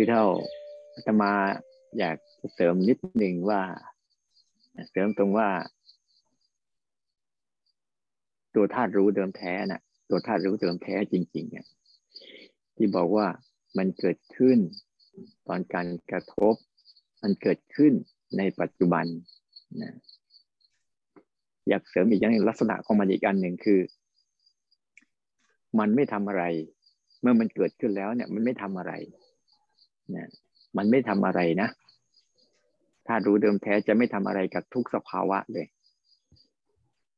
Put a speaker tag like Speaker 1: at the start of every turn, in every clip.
Speaker 1: คือเท่าอาตมาอยากเสริมนิดหนึ่งว่า เสริมตรงว่า ตัวธาตุรู้เดิมแท้น่ะ ตัวธาตุรู้เดิมแท้จริงๆเนี่ยที่บอกว่ามันเกิดขึ้น ตอนการกระทบ มันเกิดขึ้นในปัจจุบันนะอยากเสริมอีกอย่างหนึ่งลักษณะของมันอีกอันหนึ่งคือ มันไม่ทำอะไร เมื่อมันเกิดขึ้นแล้วเนี่ย มันไม่ทำอะไร นะมันไม่ทำอะไรนะถ้ารู้เดิมแท้จะไม่ทำอะไรกับทุกสภาวะเลย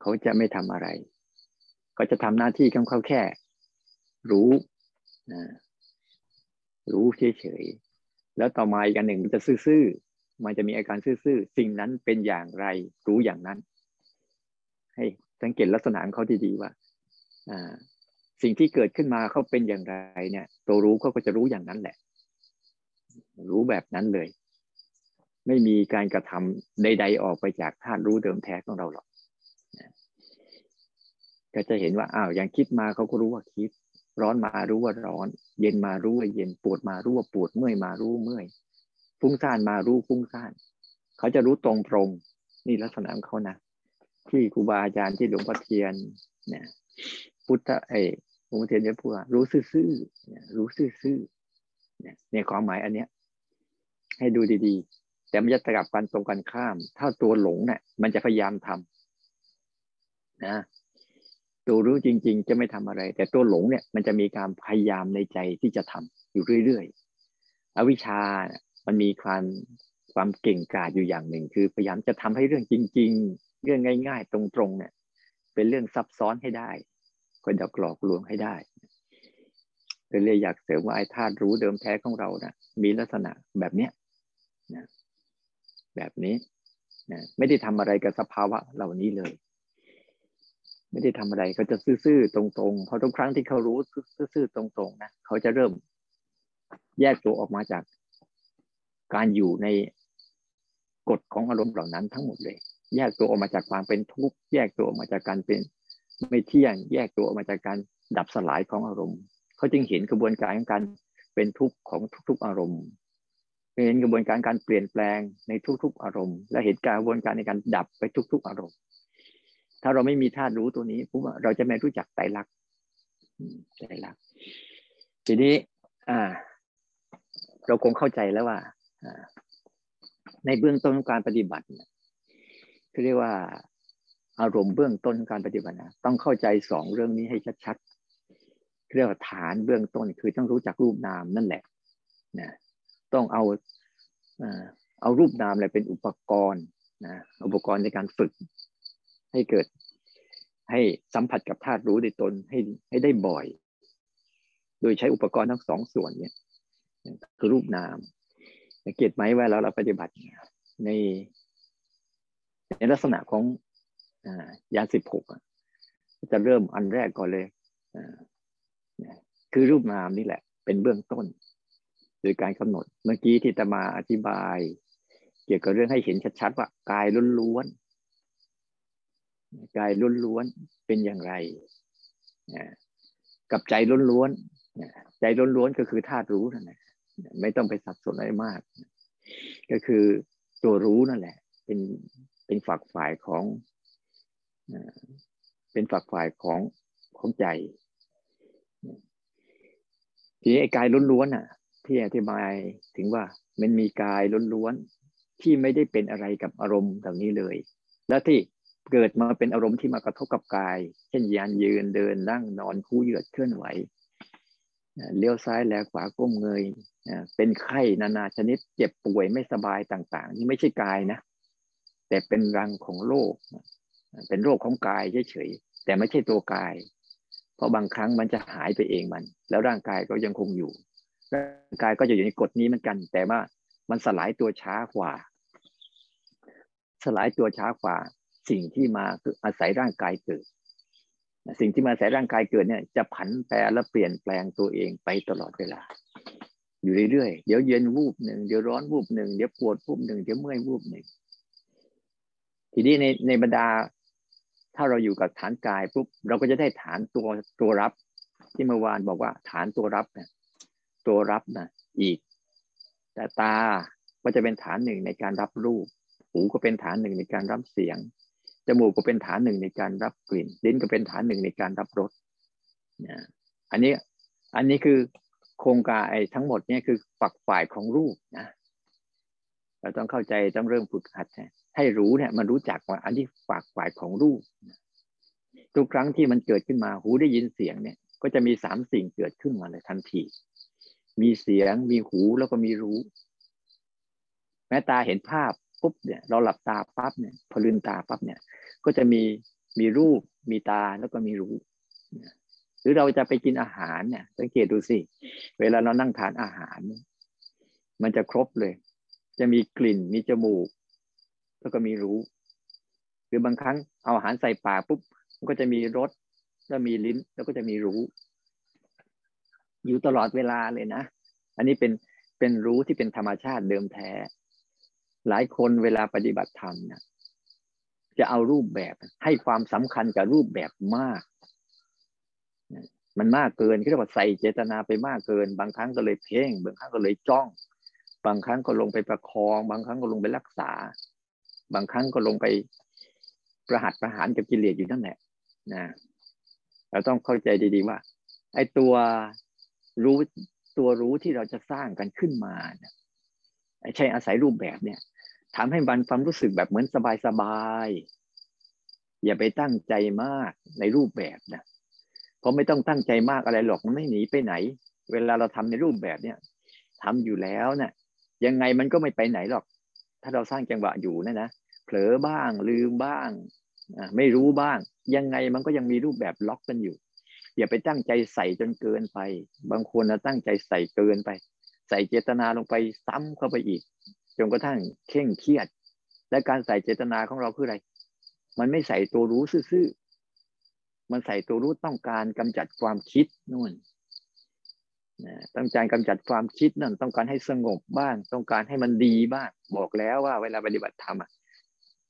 Speaker 1: เขาจะไม่ทำอะไร ก็จะทำหน้าที่ของเขาแค่ รู้นะรู้เฉยๆแล้วต่อมาอีกอันหนึ่งมันจะซื่อๆมันจะมีอาการซื่อๆสิ่งนั้นเป็นอย่างไร รู้อย่างนั้น ให้สังเกตลักษณะของเขาดีๆว่าสิ่งที่เกิดขึ้นมาเขาเป็นอย่างไรเนี่ย ตัวรู้เขาก็จะรู้อย่างนั้นแหละ รู้แบบนั้นเลย ไม่มีการกระทำใด ๆ ออกไปจากธาตุรู้เดิมแท้ของเราหรอกก็จะเห็นว่าอ้าวอย่างคิดมาเขาก็รู้ว่าคิด ร้อนมารู้ว่าร้อน เย็นมารู้ว่าเย็นปวดมารู้ว่าปวดเมื่อยมารู้เมื่อยฟุ้งซ่านมารู้ฟุ้งซ่านเขาจะรู้ตรงตรงนี่ลักษณะของเขานะที่ครูบาอาจารย์ที่หลวงพ่อเทียนเนี่ยพุทธไอ้หลวงพ่อเทียนจะพูดว่ารู้ซื่อๆรู้ซื่อๆ เนี่ยความหมายอันเนี้ย ให้ดูดีๆ แต่มันจะกลับกันตรงกันข้าม ถ้าตัวหลงเนี่ยมันจะพยายามทำนะตัวรู้จริง ๆ จะไม่ทำอะไร แต่ตัวหลงเนี่ย มันจะมีการพยายามในใจที่จะทำอยู่เรื่อยๆ อวิชชา มันมีความความเก่งกาจอยู่อย่างหนึ่ง คือพยายามจะทำให้เรื่องจริง ๆ เรื่องง่าย ๆ ตรงๆเนี่ย เป็นเรื่องซับซ้อนให้ได้คนจะกลอกลวงให้ได้ เลยอยากเสริมว่าไอ้ธาตุรู้เดิมแท้ของเรานะมีลักษณะแบบเนี้ยนะแบบนี้นะไม่ได้ทำอะไรกับสภาวะเหล่านี้เลย ไม่ได้ทำอะไรเขาจะซื่อๆตรงๆเพราะทุกครั้งที่เขารู้ซื่อๆตรงๆนะเขาจะเริ่ม แยกตัวออกมาจากการอยู่ในกฎของอารมณ์เหล่านั้นทั้งหมดเลย แยกตัวออกมาจากความเป็นทุกข์แยกตัวออกมาจากการเป็น ไม่เที่ยง แยกตัวออกมาจากการดับสลายของอารมณ์ เขาจึงเห็นกระบวนการของการเป็นทุกข์ของทุกๆอารมณ์เห็นกระบวนการการเปลี่ยนแปลงในทุกๆ อารมณ์ และเห็นการกระบวนการในการดับไปทุก ๆ อารมณ์ ถ้าเราไม่มีธาตุรู้ตัวนี้ผมว่าเราจะไม่รู้จักไตรลักษณ์ไตรลักษณ์ทีนี้อ่า เราคงเข้าใจแล้วว่าในเบื้องต้นการปฏิบัติเขาเรียกว่า อารมณ์เบื้องต้นการปฏิบัตินะต้องเข้าใจสองเรื่องนี้ให้ชัด เรียกว่าฐานเบื้องต้นคือต้องรู้จักรูปนามนั่นแหละนะต้องเอาเอารูปนามอะไรเป็นอุปกรณ์นะอุปกรณ์ในการฝึก ให้เกิดให้สัมผัสกับธาตุรู้ในตนให้ให้ได้บ่อย โดยใช้อุปกรณ์ทั้งสองส่วนเนี่ยคือรูปนามสังเกตไหมว่าเราเราปฏิบัติในในลักษณะของยานสิบหกจะเริ่มอันแรกก่อนเลย คือรูปนามนี่แหละ เป็นเบื้องต้น โดยการกำหนดเมื่อกี้ที่ตมาอธิบาย เกี่ยวกับเรื่องให้เห็นชัดๆว่ากายล้วนๆกายล้วนๆเป็นอย่างไรกับใจล้วนๆใจล้วนๆก็คือธาตุรู้นั่นแหละไม่ต้องไปสับสนอะไรมาก ก็คือตัวรู้นั่นแหละ เป็นเป็นฝักฝ่ายของเป็นฝักฝ่ายของของใจ ทีนี้ไอ้กายล้วนๆอะ ที่อธิบายถึงว่ามันมีกายล้วนๆที่ไม่ได้เป็นอะไรกับอารมณ์แบบนี้เลย แล้วที่เกิดมาเป็นอารมณ์ที่มากระทบกับกาย เช่นยานยืนเดินนั่งนอนคู่เหยือดเคลื่อนไหวเลี้ยวซ้ายแลขวาก้มเงยเป็นไข้นานาชนิดเจ็บป่วยไม่สบายต่างๆ นี่ไม่ใช่กายนะ แต่เป็นรังของโรคเป็นโรคของกายเฉยๆแต่ไม่ใช่ตัวกาย เพราะบางครั้งมันจะหายไปเองมัน แล้วร่างกายก็ยังคงอยู่ร่างกายก็จะอยู่ในกฎนี้เหมือนกัน แต่ว่ามันสลายตัวช้ากว่า สลายตัวช้ากว่า สิ่งที่มาคืออาศัยร่างกายเกิด สิ่งที่มาอาศัยร่างกายเกิดเนี่ย จะผันแปรและเปลี่ยนแปลงตัวเองไปตลอดเวลา อยู่เรื่อยๆเดี๋ยวเย็นวูบหนึ่งเดี๋ยวร้อนวูบหนึ่งเดี๋ยวปวดวูบหนึ่งเดี๋ยวเมื่อยวูบหนึ่งทีนี้ในในบรรดา ถ้าเราอยู่กับฐานกายปุ๊บเราก็จะได้ฐานตัวตัวรับ ที่เมื่อวานบอกว่า ฐานตัวรับเนี่ยตัวรับนะอีก แต่ตาก็จะเป็นฐานหนึ่งในการรับรูป หูก็เป็นฐานหนึ่งในการรับเสียงจมูกก็เป็นฐานหนึ่งในการรับกลิ่นลิ้นก็เป็นฐานหนึ่งในการรับรสนะอันนี้อันนี้คือโครงการไอ้ทั้งหมดเนี่ยคือฝักฝ่ายของรูปนะเราต้องเข้าใจต้องเริ่มฝึกหัด ให้รู้เนี่ยมันรู้จักว่าอันที่ฝักฝ่ายของรูป ทุกครั้งที่มันเกิดขึ้นมาหูได้ยินเสียงเนี่ย ก็จะมีสามสิ่งเกิดขึ้นมาเลยทันที มีเสียงมีหูแล้วก็มีรู้ แม้ตาเห็นภาพปุ๊บเนี่ยเราหลับตาปั๊บเนี่ยพอลืมตาปั๊บเนี่ย ก็จะมีมีรูป มีตาแล้วก็มีรู้ หรือเราจะไปกินอาหารเนี่ย สังเกตดูสิ เวลาเรานั่งทานอาหาร มันจะครบเลย จะมีกลิ่นมีจมูก แล้วก็มีรู้ หรือบางครั้งเอาอาหารใส่ปากปุ๊บมันก็จะมีรสแล้วมีลิ้นแล้วก็จะมีรู้ อยู่ตลอดเวลาเลยนะ อันนี้เป็นเป็นรู้ที่เป็นธรรมชาติเดิมแท้ หลายคนเวลาปฏิบัติธรรมนี่ยจะเอารูปแบบให้ความสำคัญกับรูปแบบมาก มันมากเกินเรียกว่าใส่เจตนาไปมากเกิน บางครั้งก็เลยเพ่ง บางครั้งก็เลยจ้อง บางครั้งก็ลงไปประคอง บางครั้งก็ลงไปรักษา บางครั้งก็ลงไปประหัตประหารกับกิเลสอยู่นั่นแหละนะเราต้องเข้าใจดีๆว่า ไอ้ตัวรู้ตัวรู้ที่เราจะสร้างกันขึ้นมาเนี่ยใช่อาศัยรูปแบบเนี่ยทำให้บันความรู้สึกแบบเหมือนสบายๆอย่าไปตั้งใจมากในรูปแบบนะเพราะไม่ต้องตั้งใจมากอะไรหรอกมันไม่หนีไปไหน เวลาเราทำในรูปแบบเนี้ยทำอยู่แล้วเนะี่ยยังไงมันก็ไม่ไปไหนหรอก ถ้าเราสร้างจังหวะอยู่นะนะ ผลอบ้าง ลืมบ้างไม่รู้บ้าง ยังไงมันก็ยังมีรูปแบบล็อกกันอยู่ อย่าไปตั้งใจใส่จนเกินไป บางคนนะตั้งใจใส่เกินไป ใส่เจตนาลงไปซ้ำเข้าไปอีกจนกระทั่งเข่งเครียด และการใส่เจตนาของเราคืออะไร มันไม่ใส่ตัวรู้ซื่อมันใส่ตัวรู้ต้องการกำจัดความคิดนู่นต้องการกำจัดความคิดนั่นต้องการให้สงบบ้าง ต้องการให้มันดีบ้าง บอกแล้วว่าเวลาปฏิบัติธรรมอะ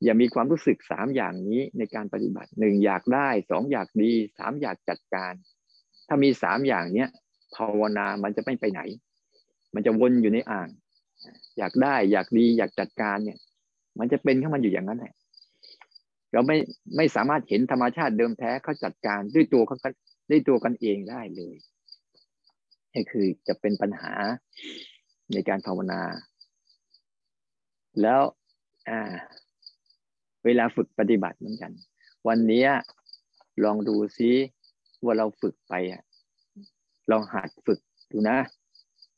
Speaker 1: อย่ามีความรู้สึกสามอย่างนี้ในการปฏิบัติหนึ่งอยากได้สองอยากดีสามอยากจัดการ ถ้ามีสามอย่างเนี้ยภาวนามันจะไม่ไปไหน มันจะวนอยู่ในอ่าง อยากได้อยากดีอยากจัดการเนี่ย มันจะเป็นข้ามันอยู่อย่างนั้นแหละเราไม่ไม่สามารถเห็นธรรมชาติเดิมแท้เขาจัดการด้วยตัวเขาด้วยตัวกันเองได้เลยนี่คือจะเป็นปัญหาในการภาวนา แล้วอ่า เวลาฝึกปฏิบัติเหมือนกัน วันนี้ลองดูซิว่าเราฝึกไปอะลองหัดฝึกดูนะ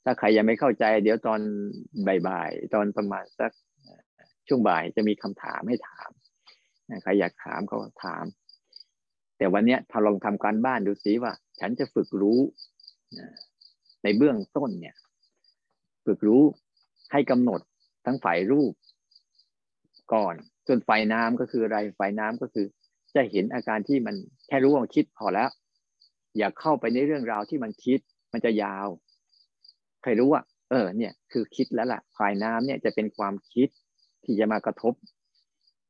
Speaker 1: ถ้าใครยังไม่เข้าใจ เดี๋ยวตอนบ่ายๆตอนประมาณสักช่วงบ่ายจะมีคำถามให้ถามใครอยากถามก็ถาม แต่วันนี้ถ้าลองทำการบ้านดูสิว่า ฉันจะฝึกรู้ในเบื้องต้นเนี่ย ฝึกรู้ให้กำหนดทั้งฝ่ายรูปก่อน ส่วนฝ่ายน้ำก็คืออะไรฝ่ายน้ำก็คือ จะเห็นอาการที่มันแค่รู้ว่าคิดพอแล้ว อย่าเข้าไปในเรื่องราวที่มันคิด มันจะยาว ใครรู้ว่า เออ เนี่ย คือคิดแล้วล่ะฝ่ายน้ำเนี่ยจะเป็นความคิดที่จะมากระทบ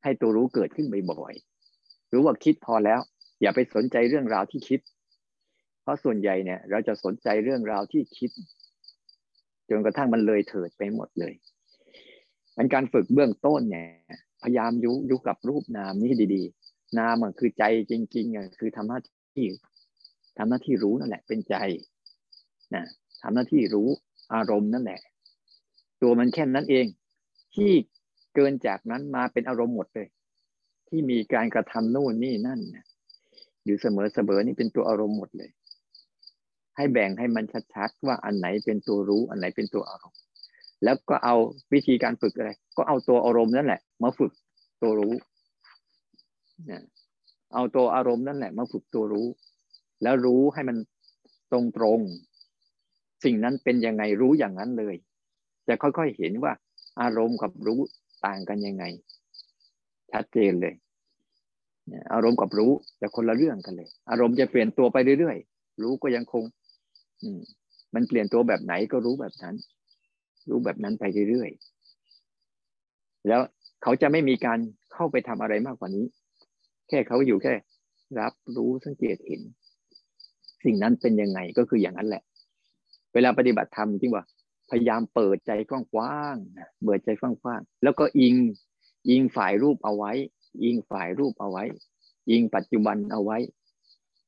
Speaker 1: ให้ตัวรู้เกิดขึ้นบ่อยๆรู้ว่าคิดพอแล้ว อย่าไปสนใจเรื่องราวที่คิด เพราะส่วนใหญ่เนี่ย เราจะสนใจเรื่องราวที่คิดจนกระทั่งมันเลยเถิดไปหมดเลยมันการฝึกเบื้องต้นเนี่ย พยายามยุยุกับรูปนามนี้ดี ๆ นามมันคือใจจริงๆอะคือทำหน้าที่ทำหน้าที่รู้นั่นแหละ เป็นใจนะทำหน้าที่รู้อารมณ์นั่นแหละ ตัวมันแค่นั้นเอง ที่เกินจากนั้นมาเป็นอารมณ์หมดเลย ที่มีการกระทำโน่นนี่นั่นอยู่เสมอเสมอนี่เป็นตัวอารมณ์หมดเลย ให้แบ่งให้มันชัดๆว่าอันไหนเป็นตัวรู้อันไหนเป็นตัวอารมณ์ แล้วก็เอาวิธีการฝึกอะไร ก็เอาตัวอารมณ์นั่นแหละ มาฝึกตัวรู้เนี่ยเอาตัวอารมณ์นั่นแหละ มาฝึกตัวรู้ แล้วรู้ให้มันตรงตรงสิ่งนั้นเป็นยังไงรู้อย่างนั้นเลย จะค่อยๆเห็นว่า อารมณ์กับรู้ต่างกันยังไง ชัดเจนเลยอารมณ์กับรู้แต่คนละเรื่องกันเลย อารมณ์จะเปลี่ยนตัวไปเรื่อยๆรู้ก็ยังคง อืม มันเปลี่ยนตัวแบบไหนก็รู้แบบนั้น รู้แบบนั้นไปเรื่อยๆแล้วเขาจะไม่มีการเข้าไปทำอะไรมากกว่านี้ แค่เขาอยู่แค่ รับรู้สังเกตเห็น สิ่งนั้นเป็นยังไงก็คืออย่างนั้นแหละ เวลาปฏิบัติธรรมจริงว่าพยายามเปิดใจกว้างๆเปิดใจกว้างๆแล้วก็อิงอิงฝ่ายรูปเอาไว้อิงฝ่ายรูปเอาไว้อิงปัจจุบันเอาไว้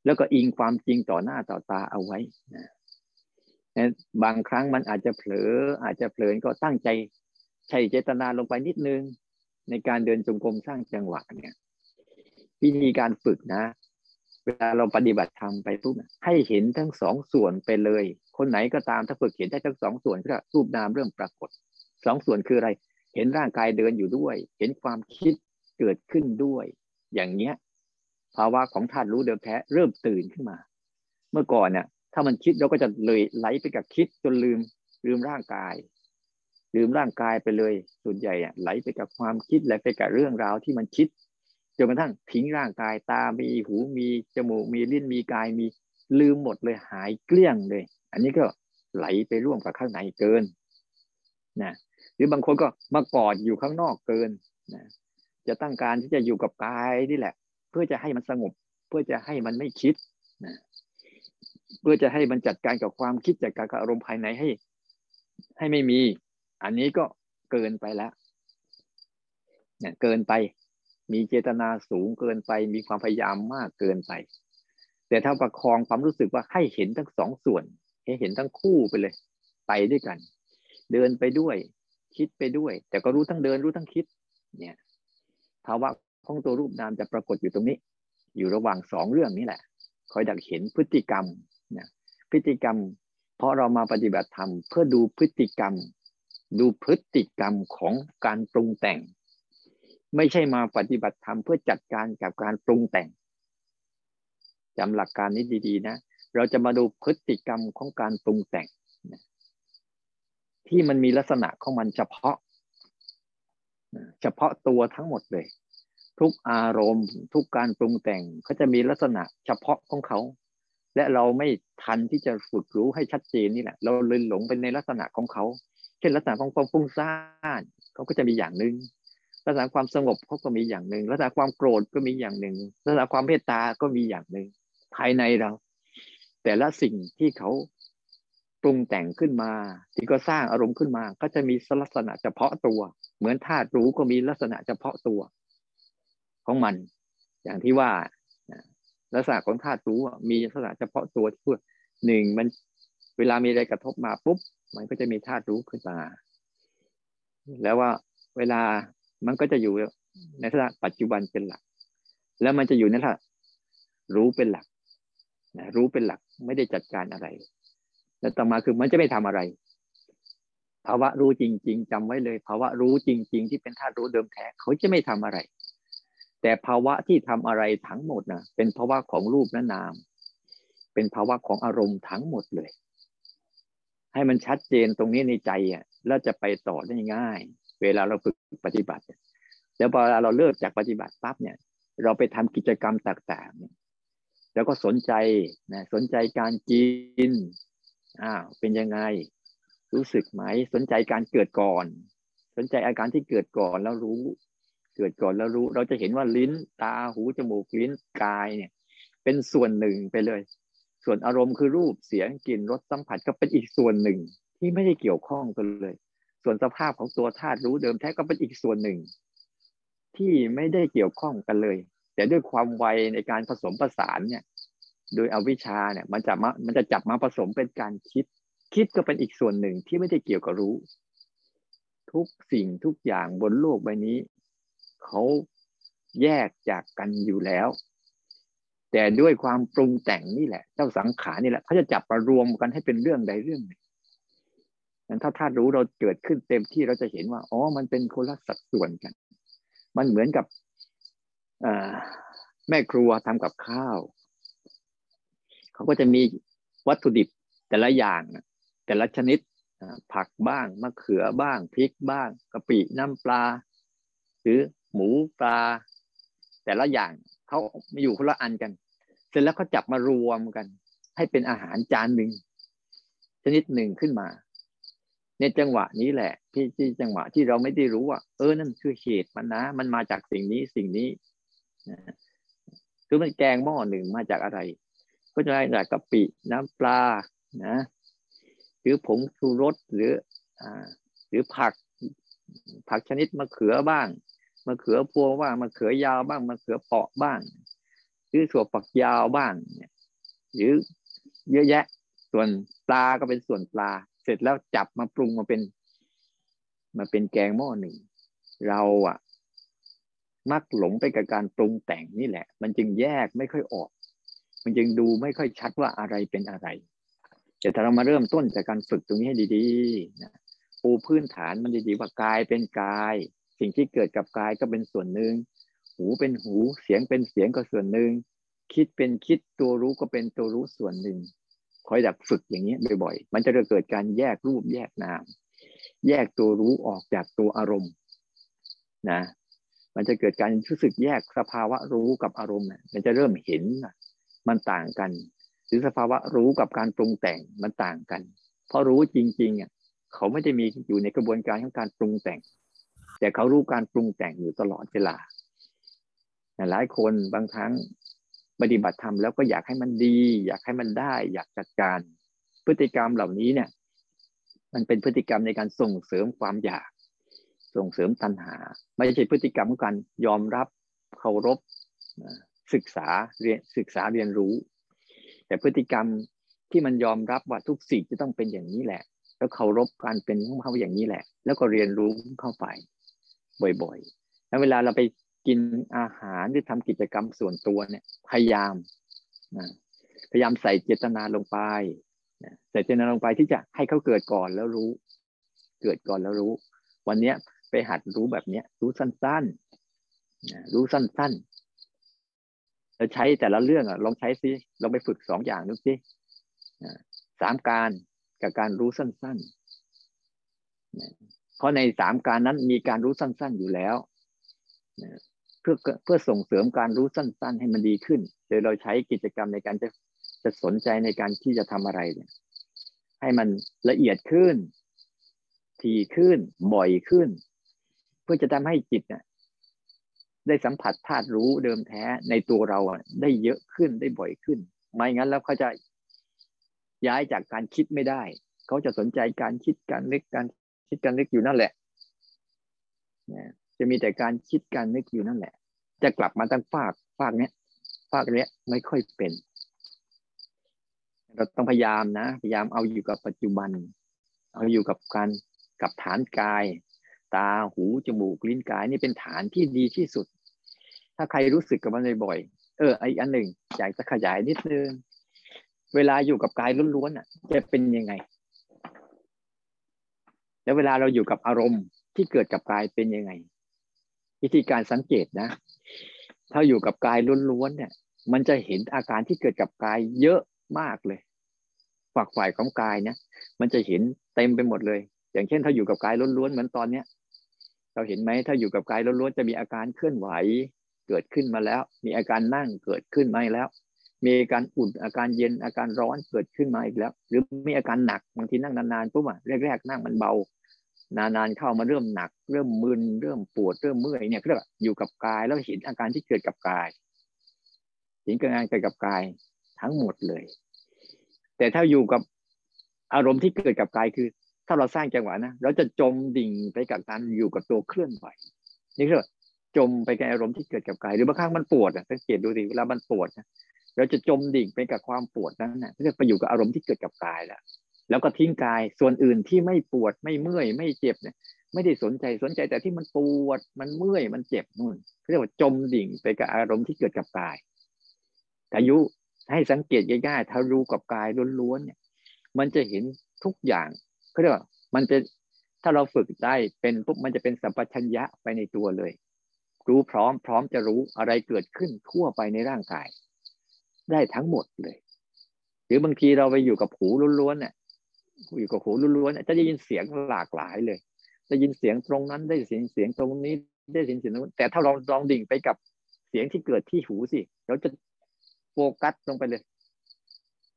Speaker 1: แล้วก็อิงความจริงต่อหน้าต่อตาเอาไว้ นะบางครั้งมันอาจจะเผลออาจจะเผลอก็ตั้งใจใช้เจตนาลงไปนิดนึง ในการเดินจงกรมสร้างจังหวะเนี่ยวิธีการฝึกนะ เวลาเราปฏิบัติธรรมไปปุ๊บให้เห็นทั้งสองส่วนไปเลย คนไหนก็ตามถ้าฝึกเห็นได้ทั้งสองส่วนก็รูปนามเริ่มปรากฏสองส่วนคืออะไร เห็นร่างกายเดินอยู่ด้วย เห็นความคิดเกิดขึ้นด้วย อย่างเนี้ยภาวะของธาตุรู้เดิมแท้เริ่มตื่นขึ้นมา เมื่อก่อนเนี่ย ถ้ามันคิดเราก็จะเลยไหลไปกับคิดจนลืมลืมร่างกาย ลืมร่างกายไปเลยส่วนใหญ่ไหลไปกับความคิดไหลไปกับเรื่องราวที่มันคิดจนกระทั่งทิ้งร่างกายตา มีหูมีจมูกมีลิ้นมีกายมีลืมหมดเลยหายเกลี้ยงเลย อันนี้ก็ไหลไปร่วมกับข้างในเกินนะหรือบางคนก็มากอดอยู่ข้างนอกเกินนะจะตั้งการที่จะอยู่กับกายนี่แหละ เพื่อจะให้มันสงบ เพื่อจะให้มันไม่คิดนะ เพื่อจะให้มันจัดการกับความคิดจัดการกับอารมณ์ภายในให้ ให้ไม่มี อันนี้ก็เกินไปแล้วเนี่ยเกินไป มีเจตนาสูงเกินไป มีความพยายามมากเกินไป แต่ถ้าประคองความรู้สึกว่าให้เห็นทั้งสองส่วน ให้เห็นทั้งคู่ไปเลย ไปด้วยกัน เดินไปด้วย คิดไปด้วย แต่ก็รู้ทั้งเดินรู้ทั้งคิด เนี่ยภาวะของตัวรูปนามจะปรากฏอยู่ตรงนี้ อยู่ระหว่างสองเรื่องนี้แหละ คอยดักเห็นพฤติกรรม นะพฤติกรรม เพราะเรามาปฏิบัติธรรมเพื่อดูพฤติกรรม ดูพฤติกรรมของการปรุงแต่ง ไม่ใช่มาปฏิบัติธรรมเพื่อจัดการกับการปรุงแต่งจำหลักการนี้ดีๆนะ เราจะมาดูพฤติกรรมของการปรุงแต่ง ที่มันมีลักษณะของมันเฉพาะ เฉพาะตัวทั้งหมดเลย ทุกอารมณ์ ทุกการปรุงแต่งเขาจะมีลักษณะเฉพาะของเขา และเราไม่ทันที่จะฝึกรู้ให้ชัดเจนนี่แหละ เราเลยหลงไปในลักษณะของเขา เช่นลักษณะของความฟุ้งซ่านเขาก็จะมีอย่างหนึ่งลักษณะความสงบเขาก็มีอย่างหนึ่งลักษณะความโกรธก็มีอย่างหนึ่งลักษณะความเมตตาก็มีอย่างหนึ่งภายในเรา แต่ละสิ่งที่เขาปรุงแต่งขึ้นมา ที่ก็สร้างอารมณ์ขึ้นมา ก็จะมีลักษณะเฉพาะตัว เหมือนธาตุรู้ก็มีลักษณะเฉพาะตัว ของมัน อย่างที่ว่า ลักษณะของธาตุรู้มีลักษณะเฉพาะตัวที่พูดหนึ่งมันเวลามีอะไรกระทบมาปุ๊บ มันก็จะมีธาตุรู้ขึ้นมา แล้วว่าเวลามันก็จะอยู่ในลักษณะปัจจุบันเป็นหลัก แล้วมันจะอยู่ในลักษณะรู้เป็นหลักนะรู้เป็นหลักไม่ได้จัดการอะไร แล้วต่อมาคือมันจะไม่ทำอะไร ภาวะรู้จริง ๆจำไว้เลย ภาวะรู้จริง ๆ ที่เป็นธาตุรู้เดิมแท้เขาจะไม่ทำอะไร แต่ภาวะที่ทำอะไรทั้งหมดนะเป็นภาวะของรูปและนาม เป็นภาวะของอารมณ์ทั้งหมดเลย ให้มันชัดเจนตรงนี้ในใจอะแล้วจะไปต่อได้ง่าย เวลาเราฝึกปฏิบัติแล้วพอเราเลิกจากปฏิบัติปั๊บเนี่ย เราไปทำกิจกรรมต่างๆแล้วก็สนใจนะสนใจการกินอ้าวเป็นยังไง รู้สึกไหมสนใจการเกิดก่อน สนใจอาการที่เกิดก่อนแล้วรู้ เกิดก่อนแล้วรู้ เราจะเห็นว่าลิ้น ตาหูจมูกลิ้นกายเนี่ย เป็นส่วนหนึ่งไปเลย ส่วนอารมณ์คือรูปเสียงกลิ่นรสสัมผัสก็เป็นอีกส่วนหนึ่งที่ไม่ได้เกี่ยวข้องกันเลย ส่วนสภาพของตัวธาตุรู้เดิมแท้ก็เป็นอีกส่วนหนึ่ง ที่ไม่ได้เกี่ยวข้องกันเลย แต่ด้วยความไวในการผสมประสานเนี่ย โดยอวิชชาเนี่ยมันจะมามันจะจับมาผสมเป็นการคิด คิดก็เป็นอีกส่วนหนึ่งที่ไม่ได้เกี่ยวกับรู้ ทุกสิ่งทุกอย่างบนโลกใบนี้ เขาแยกจากกันอยู่แล้ว แต่ด้วยความปรุงแต่งนี่แหละ เจ้าสังขารนี่แหละเขาจะจับมารวมกันให้เป็นเรื่องใดเรื่องหนึ่งนั้นถ้าธาตุรู้เราเกิดขึ้นเต็มที่เราจะเห็นว่าอ๋อมันเป็นคนละสัดส่วนกัน มันเหมือนกับแม่ครัวทำกับข้าว เขาก็จะมีวัตถุดิบแต่ละอย่าง แต่ละชนิดผักบ้างมะเขือบ้างพริกบ้างกะปิน้ำปลา หรือ หมูปลา แต่ละอย่างเขาม่อยู่คนละอันกัน เสร็จแล้วเขาจับมารวมกัน ให้เป็นอาหารจานหนึ่งชนิดหนึ่งขึ้นมา ในจังหวะนี้แหละที่ที่จังหวะที่เราไม่ได้รู้ว่า เออนั่นคือเหตุมันนะ มันมาจากสิ่งนี้สิ่งนี้คือมันแกงหม้อหนึ่งมาจากอะไร ก็จะได้จากกะปิน้ำปลานะหรือผงชูรสหรือ อ่า หรือผักผักชนิดมะเขือบ้าง มะเขือพวงบ้างมะเขือยาวบ้างมะเขือเปาะบ้าง หรือถั่วปักยาวบ้างหรือเยอะแยะ ส่วนปลาก็เป็นส่วนปลา เสร็จแล้วจับมาปรุงมาเป็น มาเป็นแกงหม้อหนึ่ง เราอะมักหลงไปกับการปรุงแต่งนี่แหละ มันจึงแยกไม่ค่อยออก มันจึงดูไม่ค่อยชัดว่าอะไรเป็นอะไรแต่ถ้าเรามาเริ่มต้นจากการฝึกตรงนี้ให้ดีๆนะปูพื้นฐานมันดีๆว่ากายเป็นกาย สิ่งที่เกิดกับกายก็เป็นส่วนหนึ่ง หูเป็นหู เสียงเป็นเสียงก็ส่วนหนึ่ง คิดเป็นคิดตัวรู้ก็เป็นตัวรู้ส่วนหนึ่ง คอยดักฝึกอย่างนี้บ่อยๆ มันจะเกิดการแยกรูปแยกนาม แยกตัวรู้ออกจากตัวอารมณ์นะ มันจะเกิดการรู้สึกแยกสภาวะรู้กับอารมณ์มันจะเริ่มเห็นมันต่างกัน หรือสภาวะรู้กับการปรุงแต่งมันต่างกัน เพราะรู้จริงๆอะเขาไม่ได้มีอยู่ในกระบวนการของการปรุงแต่ง แต่เขารู้การปรุงแต่งอยู่ตลอดเวลาหลายคนบางครั้งปฏิบัติธรรมแล้วก็อยากให้มันดี อยากให้มันได้ อยากจัดการพฤติกรรมเหล่านี้เนี่ย มันเป็นพฤติกรรมในการส่งเสริมความอยาก ส่งเสริมตัณหา ไม่ใช่พฤติกรรมของการยอมรับเคารพศึกษาเรียนศึกษาเรียนรู้ แต่พฤติกรรมที่มันยอมรับว่าทุกสิ่งจะต้องเป็นอย่างนี้แหละ แล้วเคารพการเป็นของเขาอย่างนี้แหละ แล้วก็เรียนรู้เข้าไป บ่อยๆแล้วเวลาเราไปกินอาหารหรือทำกิจกรรมส่วนตัวเนี่ย พยายามนะพยายามใส่เจตนาลงไปใส่เจตนาลงไปที่จะให้เขาเกิดก่อนแล้วรู้ เกิดก่อนแล้วรู้ วันเนี้ยไปหัดรู้แบบเนี้ย รู้สั้นๆรู้สั้นๆเราใช้แต่ละเรื่องอะลองใช้ซิลองไปฝึกสองอย่างดูสิสามการกับการรู้สั้นๆ เพราะในสามการนั้นมีการรู้สั้น ๆอยู่แล้วเพื่อเพื่อส่งเสริมการรู้สั้น ๆ ให้มันดีขึ้น โดยเราใช้กิจกรรมในการจะจะสนใจในการที่จะทำอะไรเนี่ย ให้มันละเอียดขึ้น ทีขึ้น บ่อยขึ้น เพื่อจะทำให้จิตเนี่ยได้สัมผัสธาตุรู้เดิมแท้ในตัวเราได้เยอะขึ้นได้บ่อยขึ้น ไม่งั้นแล้วเขาจะย้ายจากการคิดไม่ได้ เขาจะสนใจการคิดการนึกการ คิดการนึกอยู่นั่นแหละจะมีแต่การคิดการนึกอยู่นั่นแหละ จะกลับมาตั้งฝากฝากเนี้ยฝากเนี้ยไม่ค่อยเป็น เราต้องพยายามนะ พยายามเอาอยู่กับปัจจุบัน เอาอยู่กับการกับฐานกาย ตาหูจมูกลิ้นกายนี่เป็นฐานที่ดีที่สุด ถ้าใครรู้สึกกับมันบ่อยๆเออไออันหนึ่งอยากจะขยายนิดนึงเวลาอยู่กับกายล้วนๆอะ จะเป็นยังไง แล้วเวลาเราอยู่กับอารมณ์ที่เกิดกับกายเป็นยังไง วิธีการสังเกตนะ ถ้าอยู่กับกายล้วนๆเนี่ย มันจะเห็นอาการที่เกิดกับกายเยอะมากเลยฝักฝ่ายของกายเนี่ยมันจะเห็นเต็มไปหมดเลย อย่างเช่น ถ้าอยู่กับกายล้วนๆเหมือนตอนเนี้ยเราเห็นไหมถ้าอยู่กับกายล้วนๆจะมีอาการเคลื่อนไหวเกิดขึ้นมาแล้ว มีอาการนั่งเกิดขึ้นมาแล้ว มีอาการอุ่นอาการเย็นอาการร้อนเกิดขึ้นมาอีกแล้ว หรือมีอาการหนักบางทีนั่งนานๆปุ๊บอะแรกๆนั่งมันเบานานๆเข้ามาเริ่มหนัก เริ่มมึนเริ่มปวดเริ่มเมื่อยเนี่ยเรียกว่าอยู่กับกายแล้วเห็นอาการที่เกิดกับกายเห็นการเกิดกับกายทั้งหมดเลย แต่ถ้าอยู่กับอารมณ์ที่เกิดกับกายคือ ถ้าเราสร้างจังหวะนะเราจะจมดิ่งไปกับการอยู่กับตัวเคลื่อนไหวนี่คือจมไปกับอารมณ์ที่เกิดกับกาย หรือบางครั้งมันปวดอะสังเกตดูดิเวลามันปวดนะ เราจะจมดิ่งไปกับความปวดนั้นนะเรียกไปอยู่กับอารมณ์ที่เกิดกับกายแล้วแล้วก็ทิ้งกายส่วนอื่นที่ไม่ปวดไม่เมื่อยไม่เจ็บเนี่ย ไม่ได้สนใจสนใจแต่ที่มันปวดมันเมื่อยมันเจ็บนู่นเรียกว่าจมดิ่งไปกับอารมณ์ที่เกิดกับกายอายุให้สังเกตง่ายๆถ้ารู้กับกายล้วนๆเนี่ย มันจะเห็นทุกอย่างเขาเรียกว่ามันจะถ้าเราฝึกได้เป็นปุ๊บมันจะเป็นสัมปชัญญะไปในตัวเลย รู้พร้อมพร้อมจะรู้อะไรเกิดขึ้นทั่วไปในร่างกาย ได้ทั้งหมดเลย หรือบางทีเราไปอยู่กับหูล้วนๆเนี่ยอยู่กับหูล้วนๆจะได้ยินเสียงหลากหลายเลยจะยินเสียงตรงนั้นได้เสียงเสียงตรงนี้ได้เสียงเสียงนู้นแต่ถ้าเราลองดิ่งไปกับเสียงที่เกิดที่หูสิเราจะโฟกัสลงไปเลย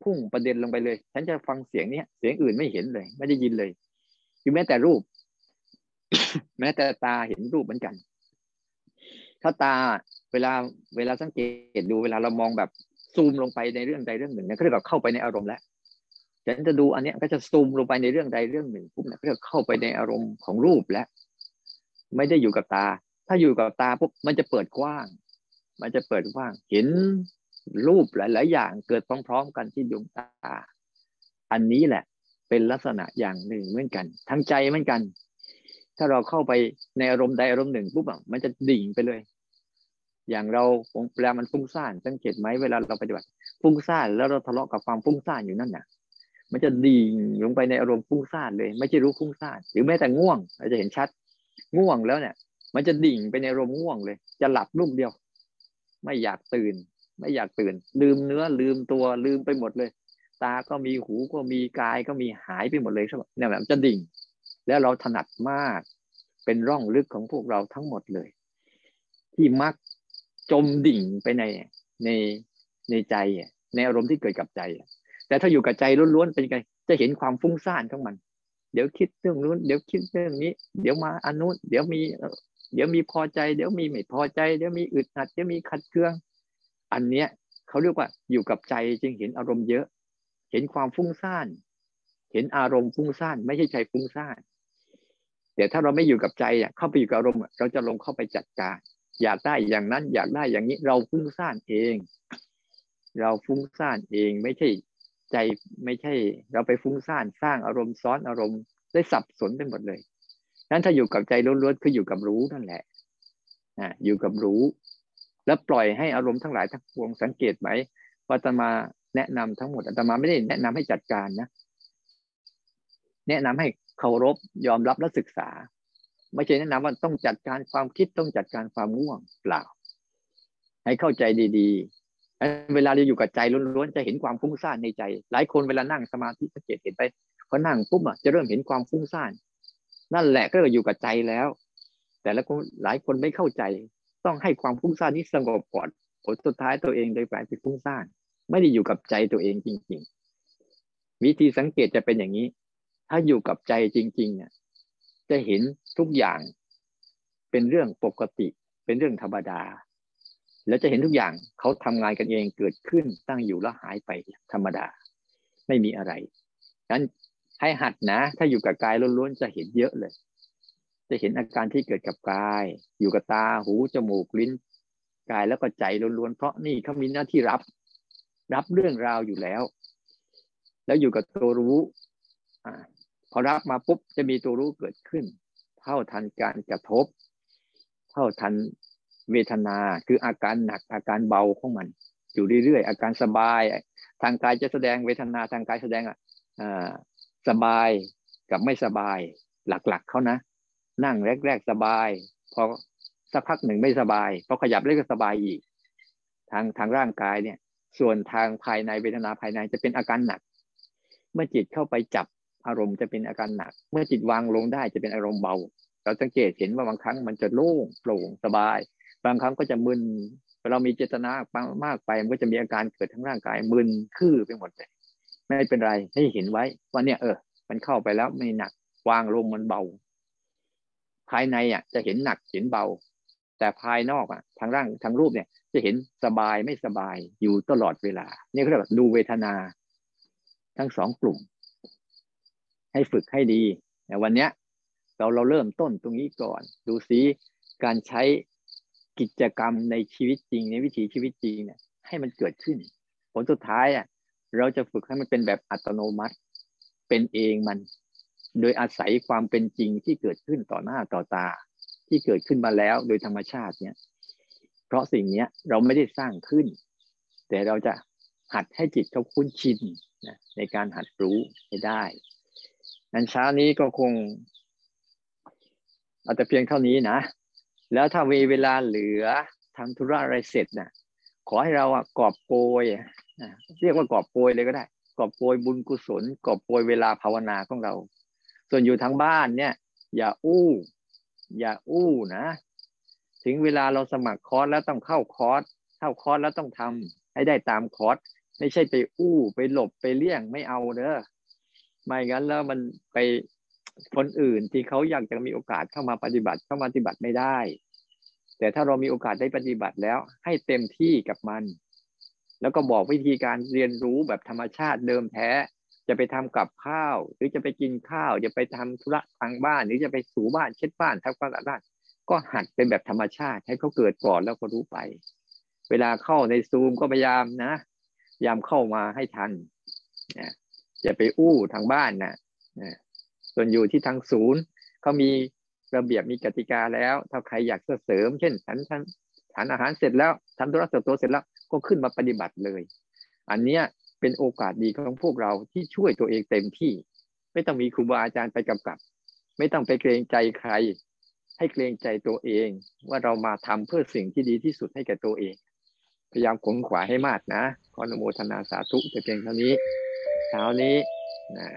Speaker 1: พุ่งประเด็นลงไปเลย ฉันจะฟังเสียงนี้เสียงอื่นไม่เห็นเลย ไม่ได้ยินเลยคือแม้แต่รูป แม้แต่ตาเห็นรูปเหมือนกัน ถ้าตาเวลาเวลาสังเกตดูเวลาเรามองแบบ ซูมลงไปในเรื่องใดเรื่องหนึ่งเนี่ยเขาเรียกว่าเข้าไปในอารมณ์แล้วฉันจะดูอันเนี้ยก็จะซูมลงไปในเรื่องใดเรื่องหนึ่งปุ๊บเนี่ยก็จะเข้าไปในอารมณ์ของรูปแล้ว ไม่ได้อยู่กับตา ถ้าอยู่กับตาปุ๊บมันจะเปิดกว้าง มันจะเปิดกว้าง เห็นรูปหลาย ๆ อย่างเกิดพร้อม ๆ กันที่ดวงตา อันนี้แหละ เป็นลักษณะอย่างหนึ่งเหมือนกัน ทั้งใจเหมือนกัน ถ้าเราเข้าไปในอารมณ์ใดอารมณ์หนึ่งปุ๊บอะมันจะดิ่งไปเลย อย่างเราเวลามันฟุ้งซ่านสังเกตไหมเวลาเราปฏิบัติ ฟุ้งซ่านแล้วเราทะเลาะกับความฟุ้งซ่านอยู่นั่นน่ะ มันจะดิ่งลงไปในอารมณ์ฟุ้งซ่านเลย ไม่ใช่รู้ฟุ้งซ่านหรือแม้แต่ง่วงเราจะเห็นชัด ง่วงแล้วเนี่ย มันจะดิ่งไปในอารมณ์ง่วงเลย จะหลับลูกเดียว ไม่อยากตื่น ไม่อยากตื่น ลืมเนื้อลืมตัวลืมไปหมดเลย ตาก็มีหูก็มีกายก็มีหายไปหมดเลยใช่ไหมเนี่ยแบบจะดิ่ง แล้วเราถนัดมาก เป็นร่องลึกของพวกเราทั้งหมดเลย ที่มัก จมดิ่งไปในในในใจในอารมณ์ที่เกิดกับใจ แต่ถ้าอยู่กับใจล้วนๆเป็นไงจะเห็นความฟุ้งซ่านของมัน เดี๋ยวคิดเรื่องนู้นเดี๋ยวคิดเรื่องนี้ เดี๋ยวมาอนุเดี๋ยวมี เดี๋ยวมีพอใจ เดี๋ยวมีไม่พอใจ เดี๋ยวมีอึดอัดเดี๋ยวมีขัดเคือง อันเนี้ยเขาเรียกว่าอยู่กับใจจึงเห็นอารมณ์เยอะ เห็นความฟุ้งซ่าน เห็นอารมณ์ฟุ้งซ่านไม่ใช่ใจฟุ้งซ่านแต่ถ้าเราไม่อยู่กับใจเข้าไปอยู่กับอารมณ์เราจะลงเข้าไปจัดการ อยากได้อย่างนั้น อยากได้อย่างนี้ เราฟุ้งซ่านเอง เราฟุ้งซ่านเองไม่ใช่ใจไม่ใช่ เราไปฟุ้งซ่านสร้างอารมณ์ซ้อนอารมณ์ได้สับสนไปหมดเลยนั้นถ้าอยู่กับใจล้วนๆคืออยู่กับรู้นั่นแหละอ่าอยู่กับรู้ แล้วปล่อยให้อารมณ์ทั้งหลายทั้งปวงสังเกตไหมว่าตมาแนะนำทั้งหมดอาตมาไม่ได้แนะนำให้จัดการนะ แนะนำให้เคารพยอมรับและศึกษา ไม่ใช่แนะนำว่าต้องจัดการความคิดต้องจัดการความง่วงเปล่า ให้เข้าใจดีๆเวลาเราอยู่กับใจล้วนๆจะเห็นความฟุ้งซ่านในใจ หลายคนเวลานั่งสมาธิสังเกตเห็นไปพอนั่งปุ๊บอะจะเริ่มเห็นความฟุ้งซ่านนั่นแหละก็อยู่กับใจแล้ว แต่ละคนหลายคนไม่เข้าใจ ต้องให้ความฟุ้งซ่านนี้สงบก่อนผลสุดท้ายตัวเองเลยกลายเป็นฟุ้งซ่านไม่ได้อยู่กับใจตัวเองจริง ๆ วิธีสังเกตจะเป็นอย่างนี้ ถ้าอยู่กับใจจริงๆเนี่ย จะเห็นทุกอย่างเป็นเรื่องปกติ เป็นเรื่องธรรมดา แล้วจะเห็นทุกอย่างเขาทำงานกันเองเกิดขึ้นตั้งอยู่แล้วหายไปธรรมดา ไม่มีอะไรนั้นให้หัดนะ ถ้าอยู่กับกายล้วนๆจะเห็นเยอะเลย จะเห็นอาการที่เกิดกับกาย อยู่กับตาหูจมูกลิ้น กายแล้วก็ใจล้วนๆเพราะนี่เขามีหน้าที่รับ รับเรื่องราวอยู่แล้ว แล้วอยู่กับตัวรู้ อพอรับมาปุ๊บจะมีตัวรู้เกิดขึ้น เท่าทันการกระทบ เท่าทันเวทนา คืออาการหนักอาการเบาของมัน อยู่เรื่อยๆอาการสบาย ทางกายจะแสดงเวทนาทางกายแสดงอะสบายกับไม่สบาย หลักๆเขานะ นั่งแรก ๆ สบาย พอสักพักหนึ่งไม่สบายพอขยับเล็กก็สบายอีก ทางทางร่างกายเนี่ย ส่วนทางภายในเวทนาภายในจะเป็นอาการหนัก เมื่อจิตเข้าไปจับ อารมณ์จะเป็นอาการหนัก เมื่อจิตวางลงได้จะเป็นอารมณ์เบา เราสังเกตเห็นว่าบางครั้งมันจะโล่งโปร่งสบาย บางครั้งก็จะมึนเรามีเจตนามากไปมันก็จะมีอาการเกิดทั้งร่างกายมึนคือไปหมดเลยไม่เป็นไรให้เห็นไว้ว่าเนี่ยเออ มันเข้าไปแล้วไม่หนักวางลงมันเบา ภายในอะ จะเห็นหนักเห็นเบา แต่ภายนอกอะทางร่างทางรูปเนี่ย จะเห็นสบายไม่สบายอยู่ตลอดเวลา นี่เขาเรียกว่าดูเวทนา ทั้งสองกลุ่ม ให้ฝึกให้ดีแต่วันเนี้ยเราเราเริ่มต้นตรงนี้ก่อน ดูซิการใช้กิจกรรมในชีวิตจริง ในวิถีชีวิตจริงเนี่ยให้มันเกิดขึ้น ผลสุดท้ายอะเราจะฝึกให้มันเป็นแบบอัตโนมัติ เป็นเองมัน โดยอาศัยความเป็นจริงที่เกิดขึ้นต่อหน้าต่อตา ที่เกิดขึ้นมาแล้วโดยธรรมชาติเนี่ยเพราะสิ่งนี้เราไม่ได้สร้างขึ้น แต่เราจะหัดให้จิตเขาคุ้นชินนะในการหัดรู้ให้ได้ นั้นเช้านี้ก็คง อาแต่เพียงเท่านี้นะ แล้วถ้ามีเวลาเหลือทำธุระอะไรเสร็จนะขอให้เราอะกอบโกยเรียกว่ากอบโกยเลยก็ได้ กอบโกยบุญกุศล กอบโกยเวลาภาวนาของเรา ส่วนอยู่ทางบ้านเนี่ย อย่าอู้ อย่าอู้นะ ถึงเวลาเราสมัครคอร์สแล้วต้องเข้าคอร์สเข้าคอร์สแล้วต้องทำให้ได้ตามคอร์สไม่ใช่ไปอู้ไปหลบไปเลี่ยงไม่เอาเด้อ ไม่งั้นแล้วมันไปคนอื่นที่เขาอยากจะมีโอกาสเข้ามาปฏิบัติเข้ามาปฏิบัติไม่ได้ แต่ถ้าเรามีโอกาสได้ปฏิบัติแล้ว ให้เต็มที่กับมัน แล้วก็บอกวิธีการเรียนรู้แบบธรรมชาติเดิมแท้ จะไปทำกับข้าว หรือจะไปกินข้าว จะไปทำธุระทางบ้าน หรือจะไปสูบ้านเช็ดบ้านทำความสะอาดก็หัดเป็นแบบธรรมชาติให้เขาเกิดก่อนแล้วก็รู้ไป เวลาเข้าในซูมก็พยายามนะพยายามเข้ามาให้ทันนะ อย่าไปอู้ทางบ้านนะนะส่วนอยู่ที่ทางศูนย์เขามีระเบียบมีกติกาแล้ว ถ้าใครอยากเสริม เช่นฉันฉันทานอาหารเสร็จแล้วทำธุระส่วนตัวเสร็จแล้วก็ขึ้นมาปฏิบัติเลย อันเนี้ยเป็นโอกาสดีของพวกเราที่ช่วยตัวเองเต็มที่ ไม่ต้องมีครูบาอาจารย์ไปกำกับ ไม่ต้องไปเกรงใจใคร ให้เกรงใจตัวเอง ว่าเรามาทำเพื่อสิ่งที่ดีที่สุดให้แก่ตัวเอง พยายามขนขวาให้มากนะขออนุโมทนาสาธุจะเพียงเท่านี้ เช้านี้นะ